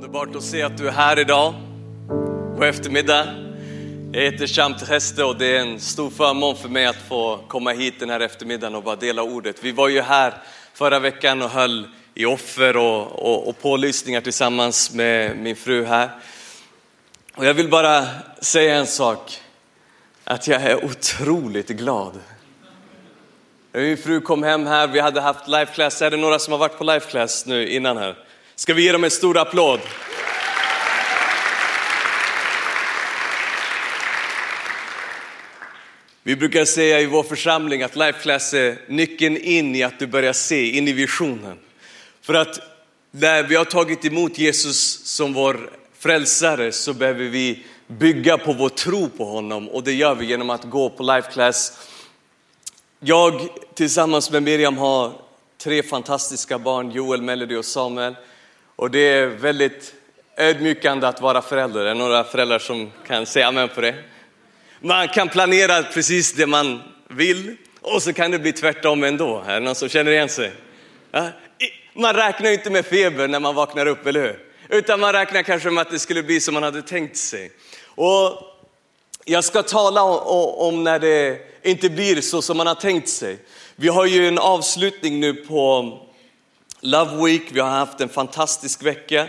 Underbart att se att du är här idag på eftermiddag. Jag heter Sham Heste och det är en stor förmån för mig att få komma hit den här eftermiddagen och bara dela ordet. Vi var ju här förra veckan och höll i offer och, och, och pålysningar tillsammans med min fru här. Och jag vill bara säga en sak, att jag är otroligt glad. Min fru kom hem här, vi hade haft live class. Är det några som har varit på life class nu innan här? Ska vi ge dem en stor applåd? Vi brukar säga i vår församling att life class är nyckeln in i att du börjar se, in i visionen. För att när vi har tagit emot Jesus som vår frälsare så behöver vi bygga på vår tro på honom och det gör vi genom att gå på life class. Jag tillsammans med Miriam har tre fantastiska barn, Joel, Melody och Samuel. Och det är väldigt ödmjukande att vara förälder. Är det några föräldrar som kan säga amen på det? Man kan planera precis det man vill och så kan det bli tvärtom ändå. Är det någon som känner igen sig? Man räknar inte med feber när man vaknar upp, eller hur? Utan man räknar kanske med att det skulle bli som man hade tänkt sig. Och jag ska tala om när det inte blir så som man har tänkt sig. Vi har ju en avslutning nu på Love Week, vi har haft en fantastisk vecka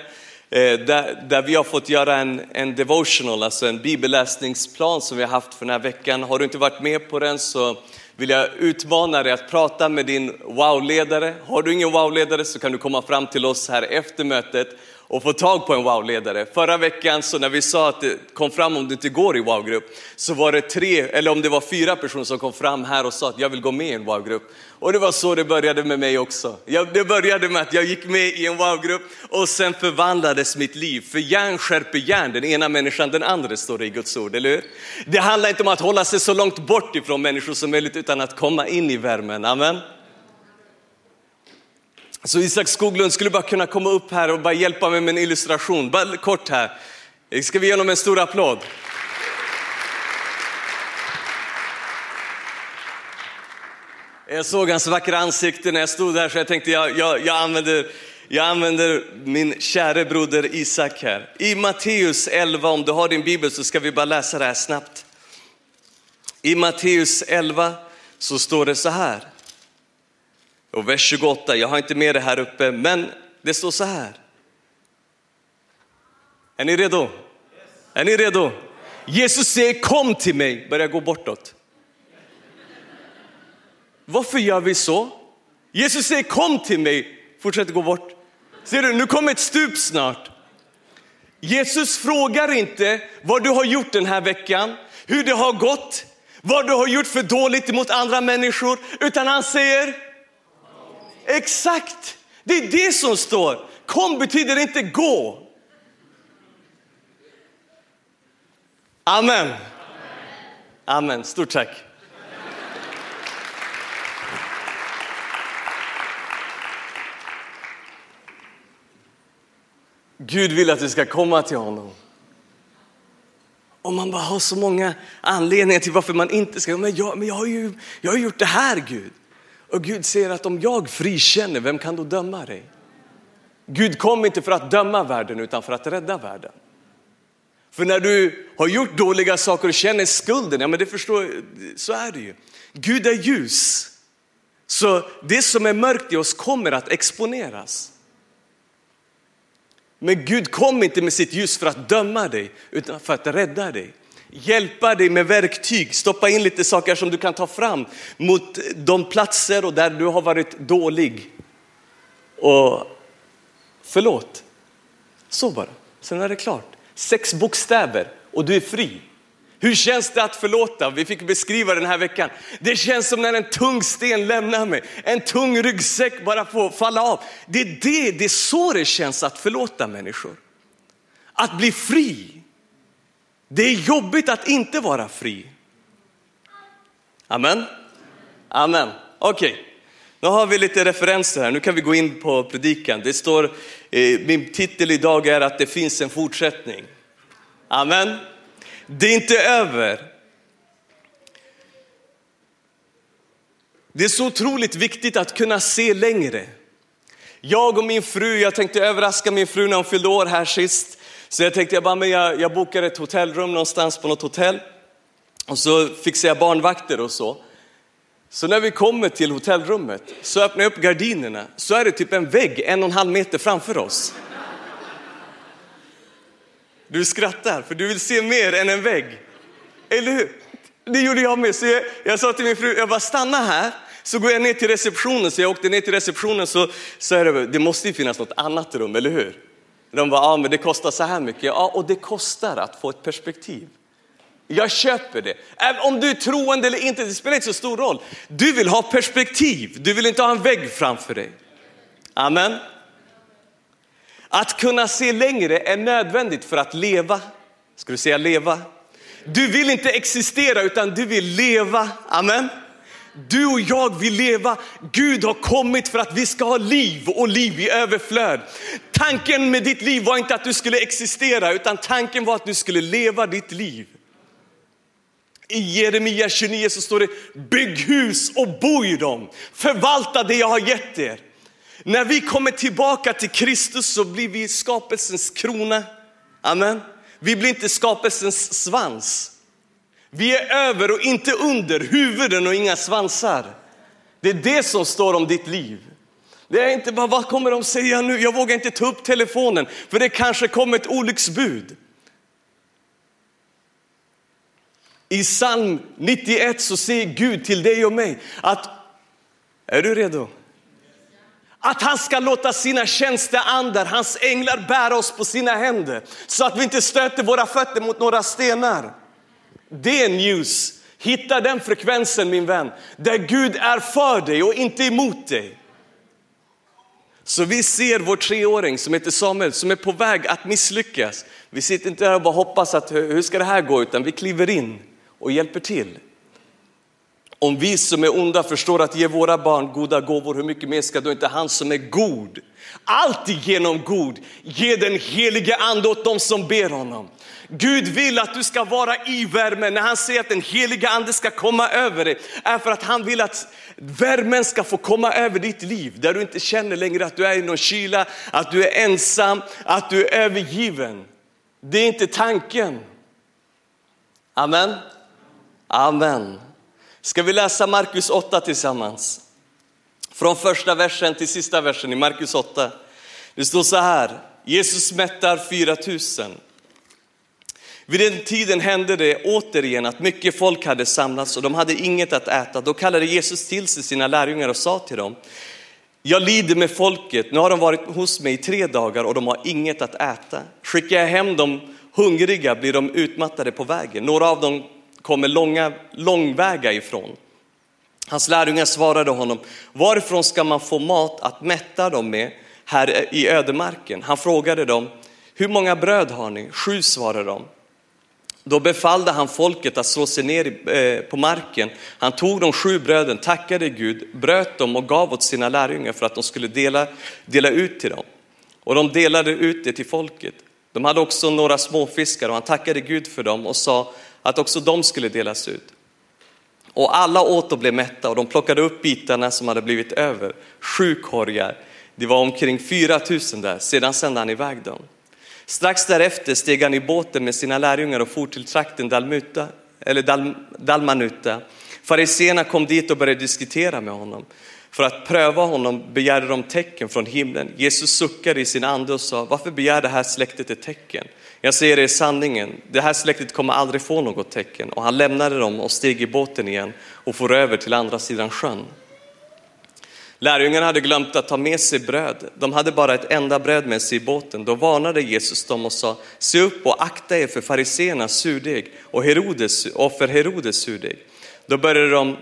eh, där, där vi har fått göra en, en devotional, alltså en bibelläsningsplan som vi har haft för den här veckan. Har du inte varit med på den så vill jag utmana dig att prata med din wow-ledare. Har du ingen wow-ledare så kan du komma fram till oss här efter mötet och få tag på en wow-ledare. Förra veckan så när vi sa att det kom fram om du inte går i wow-grupp så var det tre, eller om det var fyra personer som kom fram här och sa att jag vill gå med i en wow-grupp. Och det var så det började med mig också. Jag, det började med att jag gick med i en wow-grupp och sen förvandlades mitt liv. För järn skärper järn, den ena människan den andra står det i Guds ord, eller hur? Det handlar inte om att hålla sig så långt bort ifrån människor som möjligt utan att komma in i värmen, amen. Så Isak Skoglund skulle bara kunna komma upp här och bara hjälpa mig med en illustration, bara kort här. Ska vi ge honom en stor applåd? Jag såg hans vackra ansikte när jag stod där så jag tänkte jag, jag, jag, använder, jag använder min käre broder Isak här. I Matteus 11, om du har din bibel så ska vi bara läsa det här snabbt. I Matteus 11 så står det så här. Och vers 28, jag har inte med det här uppe, men det står så här. Är ni redo? Är ni redo? Jesus säger kom till mig, börja gå bortåt. Varför gör vi så? Jesus säger kom till mig, fortsätt gå bort. Ser du, nu kommer ett stup snart. Jesus frågar inte vad du har gjort den här veckan, hur det har gått, vad du har gjort för dåligt mot andra människor, utan han säger Exakt, det är det som står. Kom betyder inte gå. Amen. Amen, stort tack. Gud vill att vi ska komma till honom. Och man bara har så många anledningar till varför man inte ska. Men jag, men jag, har, ju, jag har gjort det här Gud. Och Gud säger att om jag frikänner, vem kan då döma dig? Gud kom inte för att döma världen utan för att rädda världen. För när du har gjort dåliga saker och känner skulden, ja men det förstår, så är det ju. Gud är ljus. Så det som är mörkt i oss kommer att exponeras. Men Gud kom inte med sitt ljus för att döma dig, utan för att rädda dig hjälpa dig med verktyg, stoppa in lite saker som du kan ta fram mot de platser och där du har varit dålig. Och förlåt. Så bara, sen är det klart. Sex bokstäver och du är fri. Hur känns det att förlåta? Vi fick beskriva den här veckan. Det känns som när en tung sten lämnar mig. En tung ryggsäck bara får falla av. Det är det, det är så det känns att förlåta människor. Att bli fri. Det är jobbigt att inte vara fri. Amen. Amen. Okej, okay. nu har vi lite referenser här. Nu kan vi gå in på predikan. Det står, eh, min titel idag är att det finns en fortsättning. Amen. Det är inte över. Det är så otroligt viktigt att kunna se längre. Jag och min fru, jag tänkte överraska min fru när hon fyllde år här sist. Så jag tänkte jag, bara, men jag, jag bokar ett hotellrum någonstans på något hotell. Och så fixar jag barnvakter och så. Så när vi kommer till hotellrummet så öppnar jag upp gardinerna så är det typ en vägg en och en halv meter framför oss. Du skrattar för du vill se mer än en vägg. Eller hur? Det gjorde jag med. Så jag, jag sa till min fru, jag bara stanna här. Så går jag ner till receptionen, så jag åkte ner till receptionen så, så är det, det måste ju finnas något annat rum, eller hur? De bara, ja men det kostar så här mycket. Ja, och det kostar att få ett perspektiv. Jag köper det. även Om du är troende eller inte, det spelar inte så stor roll. Du vill ha perspektiv, du vill inte ha en vägg framför dig. Amen. Att kunna se längre är nödvändigt för att leva. Ska du säga leva? Du vill inte existera utan du vill leva. Amen. Du och jag vill leva. Gud har kommit för att vi ska ha liv och liv i överflöd. Tanken med ditt liv var inte att du skulle existera utan tanken var att du skulle leva ditt liv. I Jeremia 29 så står det bygg hus och bo i dem. Förvalta det jag har gett er. När vi kommer tillbaka till Kristus så blir vi skapelsens krona. Amen. Vi blir inte skapelsens svans. Vi är över och inte under, huvuden och inga svansar. Det är det som står om ditt liv. Det är inte bara, vad kommer de säga nu? Jag vågar inte ta upp telefonen för det kanske kommer ett olycksbud. I psalm 91 så säger Gud till dig och mig att, är du redo? Att han ska låta sina tjänsteandar, hans änglar bära oss på sina händer så att vi inte stöter våra fötter mot några stenar. Det är news. Hitta den frekvensen min vän, där Gud är för dig och inte emot dig. Så vi ser vår treåring som heter Samuel som är på väg att misslyckas. Vi sitter inte där och bara hoppas att hur ska det här gå, utan vi kliver in och hjälper till. Om vi som är onda förstår att ge våra barn goda gåvor, hur mycket mer ska då inte han som är god, alltigenom god, ge den helige ande åt dem som ber honom. Gud vill att du ska vara i värmen. När han säger att den heliga ande ska komma över dig, är för att han vill att värmen ska få komma över ditt liv. Där du inte känner längre att du är i någon kyla, att du är ensam, att du är övergiven. Det är inte tanken. Amen. Amen. Ska vi läsa Markus 8 tillsammans? Från första versen till sista versen i Markus 8. Det står så här, Jesus mättar 4000. Vid den tiden hände det återigen att mycket folk hade samlats och de hade inget att äta. Då kallade Jesus till sig sina lärjungar och sa till dem, jag lider med folket, nu har de varit hos mig i tre dagar och de har inget att äta. Skickar jag hem dem hungriga blir de utmattade på vägen. Några av dem kommer långa, långväga ifrån. Hans lärjungar svarade honom, varifrån ska man få mat att mätta dem med här i ödemarken? Han frågade dem, hur många bröd har ni? Sju svarade de. Då befallde han folket att slå sig ner eh, på marken. Han tog de sju bröden, tackade Gud, bröt dem och gav åt sina lärjungar för att de skulle dela, dela ut till dem. Och de delade ut det till folket. De hade också några småfiskar och han tackade Gud för dem och sa att också de skulle delas ut. Och alla åt och blev mätta och de plockade upp bitarna som hade blivit över, sju korgar. Det var omkring 4000 där, sedan sände han iväg dem. Strax därefter steg han i båten med sina lärjungar och for till trakten Dalmuta, eller Dal, Dalmanuta. Fariséerna kom dit och började diskutera med honom. För att pröva honom begärde de tecken från himlen. Jesus suckade i sin ande och sa, varför begär det här släktet ett tecken? Jag säger er sanningen, det här släktet kommer aldrig få något tecken. Och han lämnade dem och steg i båten igen och for över till andra sidan sjön. Lärjungarna hade glömt att ta med sig bröd. De hade bara ett enda bröd med sig i båten. Då varnade Jesus dem och sa, se upp och akta er för fariséernas surdeg och, Herodes, och för Herodes surdeg. Då började de,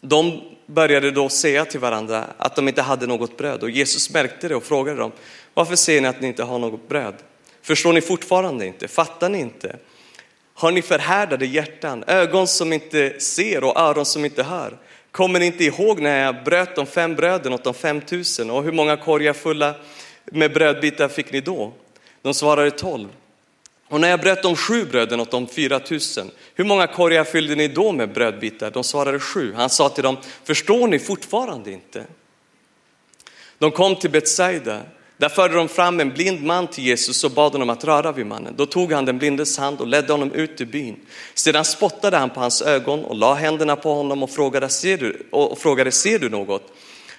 de började då säga till varandra att de inte hade något bröd och Jesus märkte det och frågade dem, varför säger ni att ni inte har något bröd? Förstår ni fortfarande inte? Fattar ni inte? Har ni förhärdade hjärtan, ögon som inte ser och öron som inte hör? Kommer ni inte ihåg när jag bröt de fem bröden åt de fem tusen och hur många korgar fulla med brödbitar fick ni då? De svarade tolv. Och när jag bröt de sju bröden åt de fyra tusen, hur många korgar fyllde ni då med brödbitar? De svarade sju. Han sa till dem, förstår ni fortfarande inte? De kom till Betsaida. Där förde de fram en blind man till Jesus och bad honom att röra vid mannen. Då tog han den blindes hand och ledde honom ut ur byn. Sedan spottade han på hans ögon och la händerna på honom och frågade, ser du, och frågade, ser du något?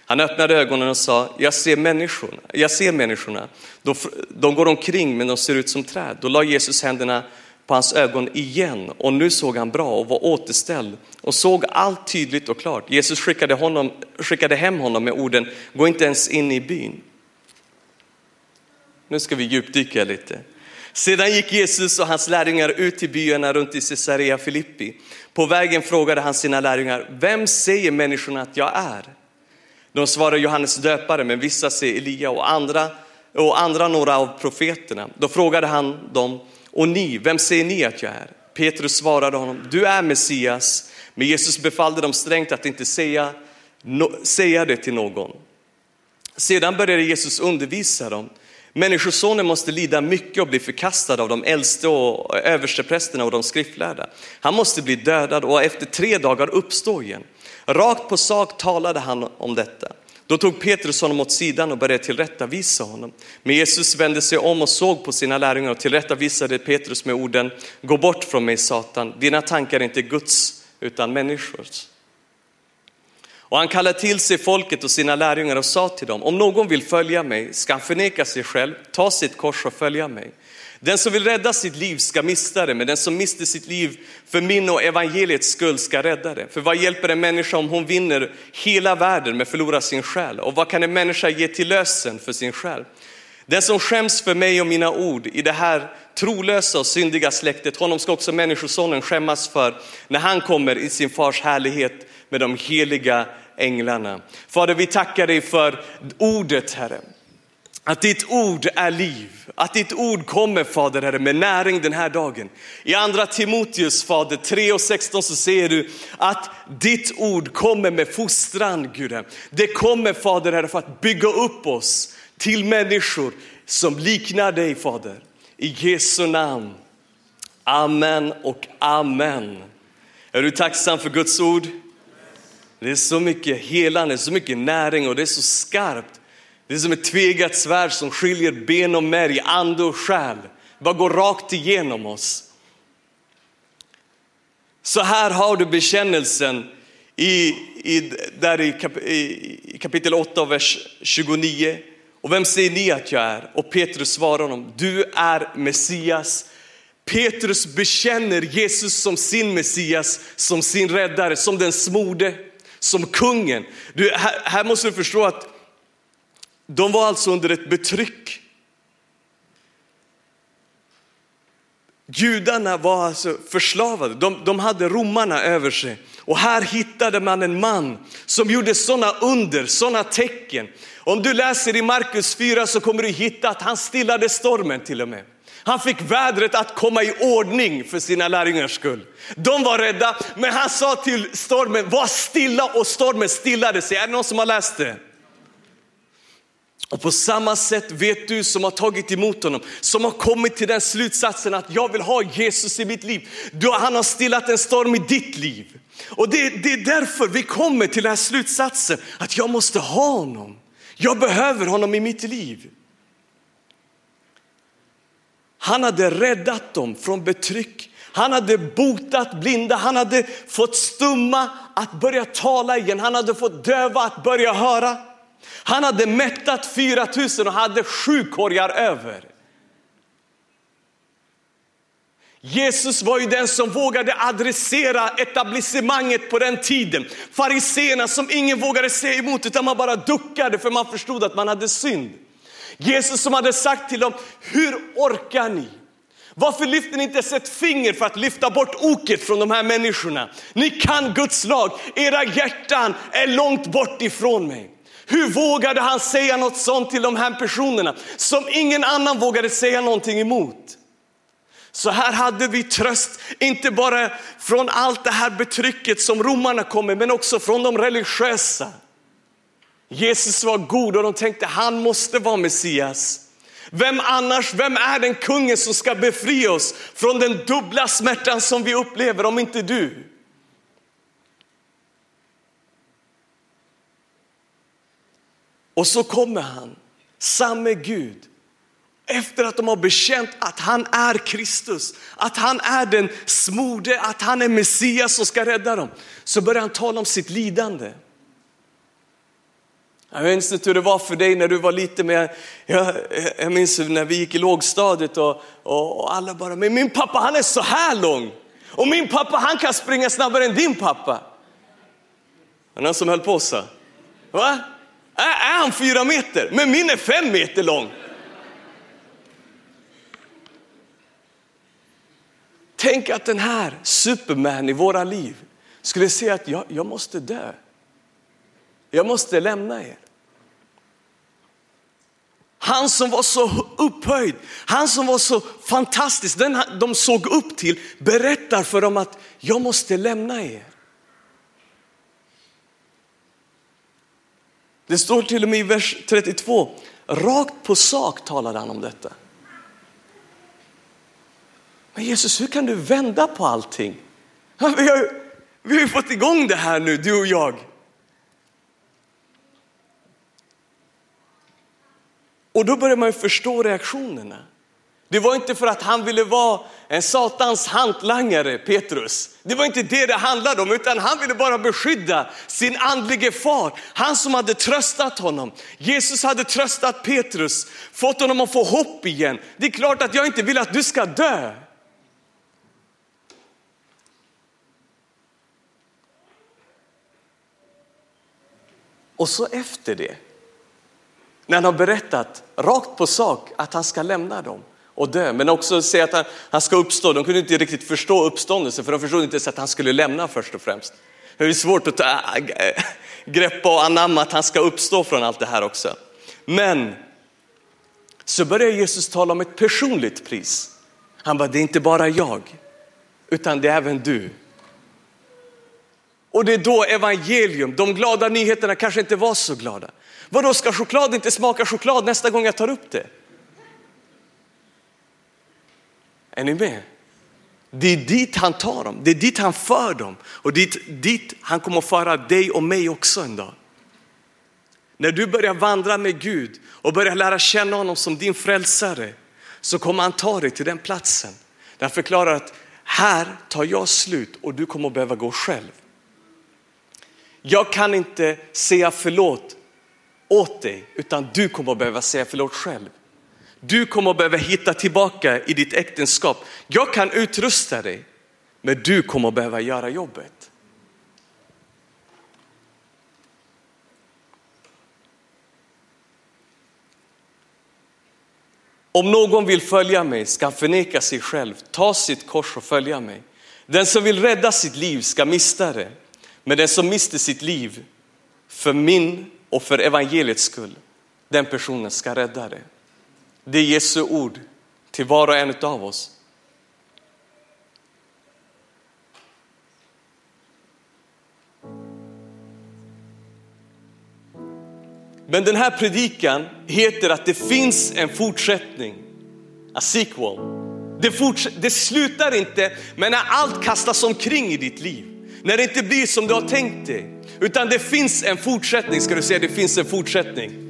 Han öppnade ögonen och sa, jag ser människorna. Jag ser människorna. De, de går omkring men de ser ut som träd. Då la Jesus händerna på hans ögon igen och nu såg han bra och var återställd och såg allt tydligt och klart. Jesus skickade, honom, skickade hem honom med orden, gå inte ens in i byn. Nu ska vi djupdyka lite. Sedan gick Jesus och hans lärjungar ut till byarna runt i Caesarea Filippi. På vägen frågade han sina lärjungar, vem säger människorna att jag är? De svarar Johannes döpare, men vissa säger Elia och andra, och andra några av profeterna. Då frågade han dem, och ni, vem säger ni att jag är? Petrus svarade honom, du är Messias. Men Jesus befallde dem strängt att inte säga, no, säga det till någon. Sedan började Jesus undervisa dem. Människosonen måste lida mycket och bli förkastad av de äldste och översteprästerna och de skriftlärda. Han måste bli dödad och efter tre dagar uppstå igen. Rakt på sak talade han om detta. Då tog Petrus honom åt sidan och började tillrättavisa honom. Men Jesus vände sig om och såg på sina lärjungar och tillrättavisade Petrus med orden, gå bort från mig Satan, dina tankar är inte Guds utan människors. Och han kallade till sig folket och sina lärjungar och sa till dem, om någon vill följa mig ska han förneka sig själv, ta sitt kors och följa mig. Den som vill rädda sitt liv ska mista det, men den som mister sitt liv för min och evangeliets skull ska rädda det. För vad hjälper en människa om hon vinner hela världen men förlorar sin själ? Och vad kan en människa ge till lösen för sin själ? Den som skäms för mig och mina ord i det här trolösa och syndiga släktet, honom ska också människosonen skämmas för när han kommer i sin fars härlighet med de heliga änglarna. Fader, vi tackar dig för ordet, Herre. Att ditt ord är liv, att ditt ord kommer Fader Herre med näring den här dagen. I andra Timoteus Fader 3 och 16 så ser du att ditt ord kommer med fostran Gud. Det kommer Fader Herre för att bygga upp oss till människor som liknar dig Fader. I Jesu namn. Amen och amen. Är du tacksam för Guds ord? Det är så mycket helande, så mycket näring och det är så skarpt. Det är som ett tvegat svärd som skiljer ben och märg, ande och själ. Det bara går rakt igenom oss. Så här har du bekännelsen i, i, där i, kap, i, kapitel 8 vers 29. Och vem säger ni att jag är? Och Petrus svarar honom, du är Messias. Petrus bekänner Jesus som sin Messias, som sin räddare, som den smorde, som kungen. Du, här, här måste du förstå att de var alltså under ett betryck. Judarna var alltså förslavade, de, de hade romarna över sig. Och här hittade man en man som gjorde sådana under, sådana tecken. Om du läser i Markus 4 så kommer du hitta att han stillade stormen till och med. Han fick vädret att komma i ordning för sina lärjungars skull. De var rädda, men han sa till stormen, var stilla och stormen stillade sig. Är det någon som har läst det? Och på samma sätt vet du som har tagit emot honom, som har kommit till den slutsatsen att jag vill ha Jesus i mitt liv. Du, han har stillat en storm i ditt liv. Och det, det är därför vi kommer till den här slutsatsen att jag måste ha honom. Jag behöver honom i mitt liv. Han hade räddat dem från betryck. Han hade botat blinda, han hade fått stumma att börja tala igen, han hade fått döva att börja höra. Han hade mättat 4 000 och hade sju korgar över. Jesus var ju den som vågade adressera etablissemanget på den tiden. Fariséerna som ingen vågade säga emot utan man bara duckade för man förstod att man hade synd. Jesus som hade sagt till dem, hur orkar ni? Varför lyfter ni inte ett finger för att lyfta bort oket från de här människorna? Ni kan Guds lag, era hjärtan är långt bort ifrån mig. Hur vågade han säga något sånt till de här personerna som ingen annan vågade säga någonting emot? Så här hade vi tröst, inte bara från allt det här betrycket som romarna kom med, men också från de religiösa. Jesus var god och de tänkte han måste vara Messias. Vem annars, vem är den kungen som ska befria oss från den dubbla smärtan som vi upplever om inte du? Och så kommer han, samme Gud, efter att de har bekänt att han är Kristus, att han är den smorde, att han är Messias som ska rädda dem, så börjar han tala om sitt lidande. Jag minns inte hur det var för dig när du var liten, men jag, jag, jag minns när vi gick i lågstadiet och, och, och, alla bara, men min pappa han är så här lång och min pappa han kan springa snabbare än din pappa. Var någon som höll på så? Va? Är, är han fyra meter? Men min är fem meter lång. Tänk att den här superman i våra liv skulle säga att jag, jag måste dö. Jag måste lämna er. Han som var så upphöjd, han som var så fantastisk, den de såg upp till, berättar för dem att jag måste lämna er. Det står till och med i vers 32, rakt på sak talade han om detta. Men Jesus, hur kan du vända på allting? Vi har, vi har ju fått igång det här nu, du och jag. Och då börjar man förstå reaktionerna. Det var inte för att han ville vara en satans hantlangare, Petrus. Det var inte det det handlade om, utan han ville bara beskydda sin andlige far. Han som hade tröstat honom. Jesus hade tröstat Petrus, fått honom att få hopp igen. Det är klart att jag inte vill att du ska dö. Och så efter det, när han har berättat rakt på sak att han ska lämna dem och dö, men också säga att han, han ska uppstå. De kunde inte riktigt förstå uppståndelsen för de förstod inte ens att han skulle lämna först och främst. Det är svårt att ta, äh, greppa och anamma att han ska uppstå från allt det här också. Men så börjar Jesus tala om ett personligt pris. Han bara, det är inte bara jag, utan det är även du. Och det är då evangelium, de glada nyheterna kanske inte var så glada. Vadå, ska choklad inte smaka choklad nästa gång jag tar upp det? Är ni med? Det är dit han tar dem, det är dit han för dem och dit, dit han kommer föra dig och mig också en dag. När du börjar vandra med Gud och börjar lära känna honom som din frälsare så kommer han ta dig till den platsen. Där han förklarar att här tar jag slut och du kommer behöva gå själv. Jag kan inte säga förlåt åt dig, utan du kommer behöva säga förlåt själv. Du kommer behöva hitta tillbaka i ditt äktenskap. Jag kan utrusta dig, men du kommer behöva göra jobbet. Om någon vill följa mig ska han förneka sig själv, ta sitt kors och följa mig. Den som vill rädda sitt liv ska mista det. Men den som mister sitt liv för min och för evangeliets skull, den personen ska rädda det. Det är Jesu ord till var och en av oss. Men den här predikan heter att det finns en fortsättning, a sequel. Det, det slutar inte med när allt kastas omkring i ditt liv. När det inte blir som du har tänkt dig. Utan det finns en fortsättning, ska du säga det finns en fortsättning.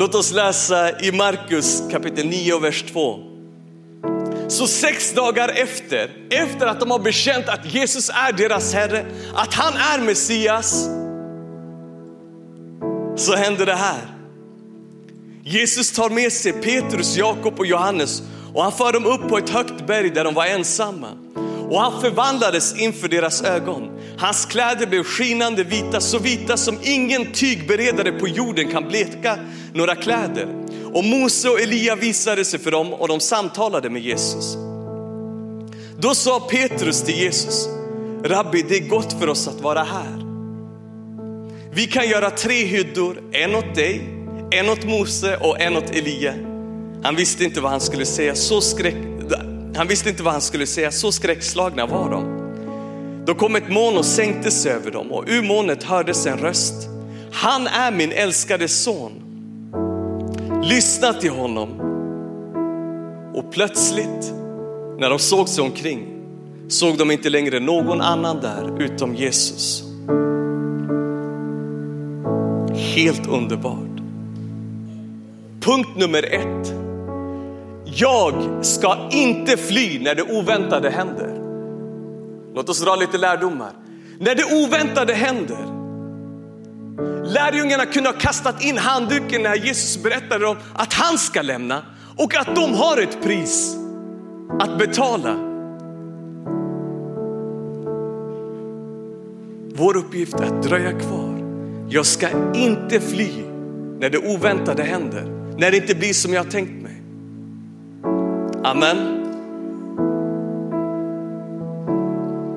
Låt oss läsa i Markus kapitel 9 och vers 2. Så sex dagar efter, efter att de har bekänt att Jesus är deras Herre, att han är Messias, så händer det här. Jesus tar med sig Petrus, Jakob och Johannes och han för dem upp på ett högt berg där de var ensamma. Och han förvandlades inför deras ögon. Hans kläder blev skinande vita, så vita som ingen tygberedare på jorden kan bleka några kläder. Och Mose och Elia visade sig för dem och de samtalade med Jesus. Då sa Petrus till Jesus, Rabbi det är gott för oss att vara här. Vi kan göra tre hyddor, en åt dig, en åt Mose och en åt Elia. Han visste inte vad han skulle säga, så skräck, han visste inte vad han skulle säga, så skräckslagna var de. Då kom ett moln och sänkte sig över dem och ur molnet hördes en röst. Han är min älskade son. Lyssna till honom. Och plötsligt när de såg sig omkring såg de inte längre någon annan där utom Jesus. helt underbart. Punkt nummer ett. Jag ska inte fly när det oväntade händer. Låt oss dra lite lärdomar. När det oväntade händer. Lärjungarna kunde ha kastat in handduken när Jesus berättade om att han ska lämna och att de har ett pris att betala. Vår uppgift är att dröja kvar. Jag ska inte fly när det oväntade händer, när det inte blir som jag tänkt mig. Amen.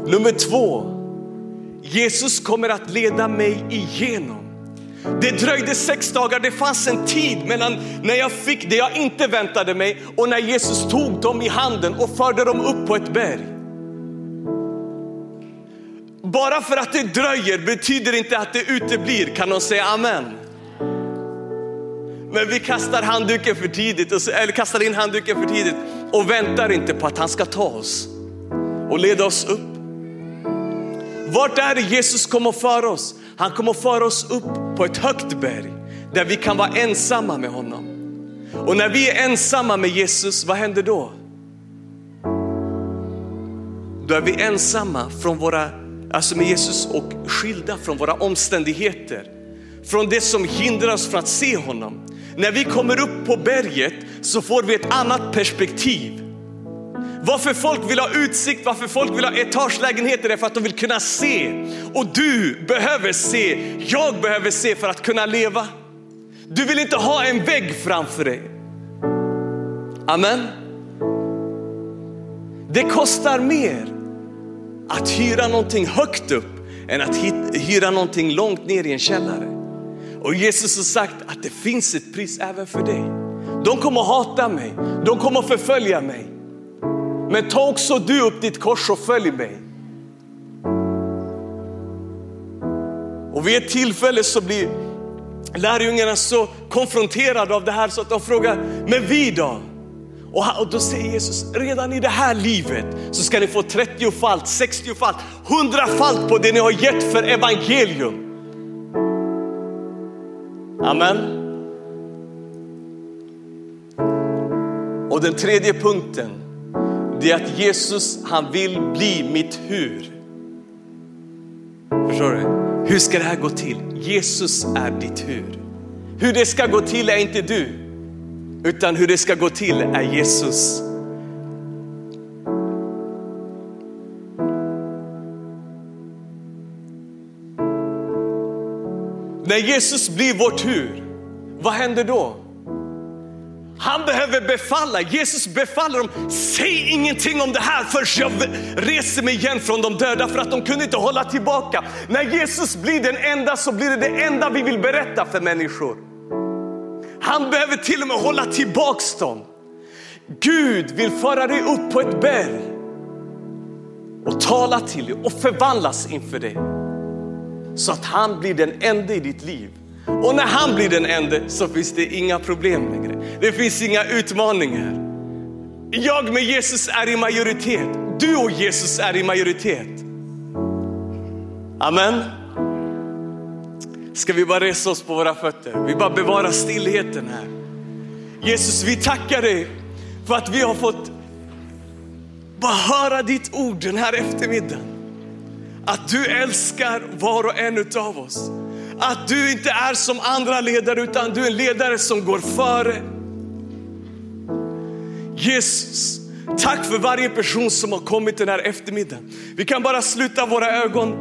Nummer två, Jesus kommer att leda mig igenom. Det dröjde sex dagar, det fanns en tid mellan när jag fick det jag inte väntade mig och när Jesus tog dem i handen och förde dem upp på ett berg. Bara för att det dröjer betyder inte att det uteblir, kan de säga amen? Men vi kastar handduken för tidigt, eller kastar in handduken för tidigt och väntar inte på att han ska ta oss och leda oss upp. Vart är det Jesus kommer föra oss? Han kommer föra oss upp på ett högt berg där vi kan vara ensamma med honom. Och när vi är ensamma med Jesus, vad händer då? Då är vi ensamma från våra, alltså med Jesus och skilda från våra omständigheter. Från det som hindrar oss från att se honom. När vi kommer upp på berget så får vi ett annat perspektiv. Varför folk vill ha utsikt, varför folk vill ha etagelägenheter är för att de vill kunna se. Och du behöver se, jag behöver se för att kunna leva. Du vill inte ha en vägg framför dig. Amen. Det kostar mer att hyra någonting högt upp än att hyra någonting långt ner i en källare. Och Jesus har sagt att det finns ett pris även för dig. De kommer att hata mig, de kommer att förfölja mig. Men ta också du upp ditt kors och följ mig. Och vid ett tillfälle så blir lärjungarna så konfronterade av det här så att de frågar, men vi då? Och då säger Jesus, redan i det här livet så ska ni få 30-falt, 60-falt, 100-falt på det ni har gett för evangelium. Amen. Och den tredje punkten, det är att Jesus han vill bli mitt hur. Förstår du? Hur ska det här gå till? Jesus är ditt hur. Hur det ska gå till är inte du, utan hur det ska gå till är Jesus. När Jesus blir vår tur, vad händer då? Han behöver befalla, Jesus befaller dem, säg ingenting om det här förrän jag reser mig igen från de döda för att de kunde inte hålla tillbaka. När Jesus blir den enda så blir det det enda vi vill berätta för människor. Han behöver till och med hålla tillbaks dem. Gud vill föra dig upp på ett berg och tala till dig och förvandlas inför dig. Så att han blir den enda i ditt liv. Och när han blir den enda så finns det inga problem längre. Det finns inga utmaningar. Jag med Jesus är i majoritet. Du och Jesus är i majoritet. Amen. Ska vi bara resa oss på våra fötter? Vi bara bevarar stillheten här. Jesus, vi tackar dig för att vi har fått bara höra ditt ord den här eftermiddagen. Att du älskar var och en av oss. Att du inte är som andra ledare utan du är en ledare som går före. Jesus, tack för varje person som har kommit den här eftermiddagen. Vi kan bara sluta våra ögon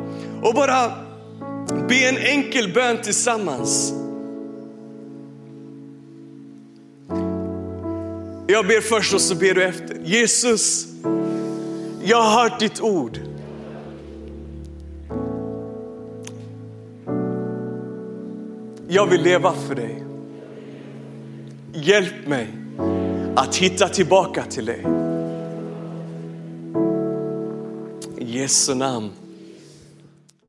och bara be en enkel bön tillsammans. Jag ber först och så ber du efter. Jesus, jag har hört ditt ord. Jag vill leva för dig. Hjälp mig att hitta tillbaka till dig. I Jesu namn.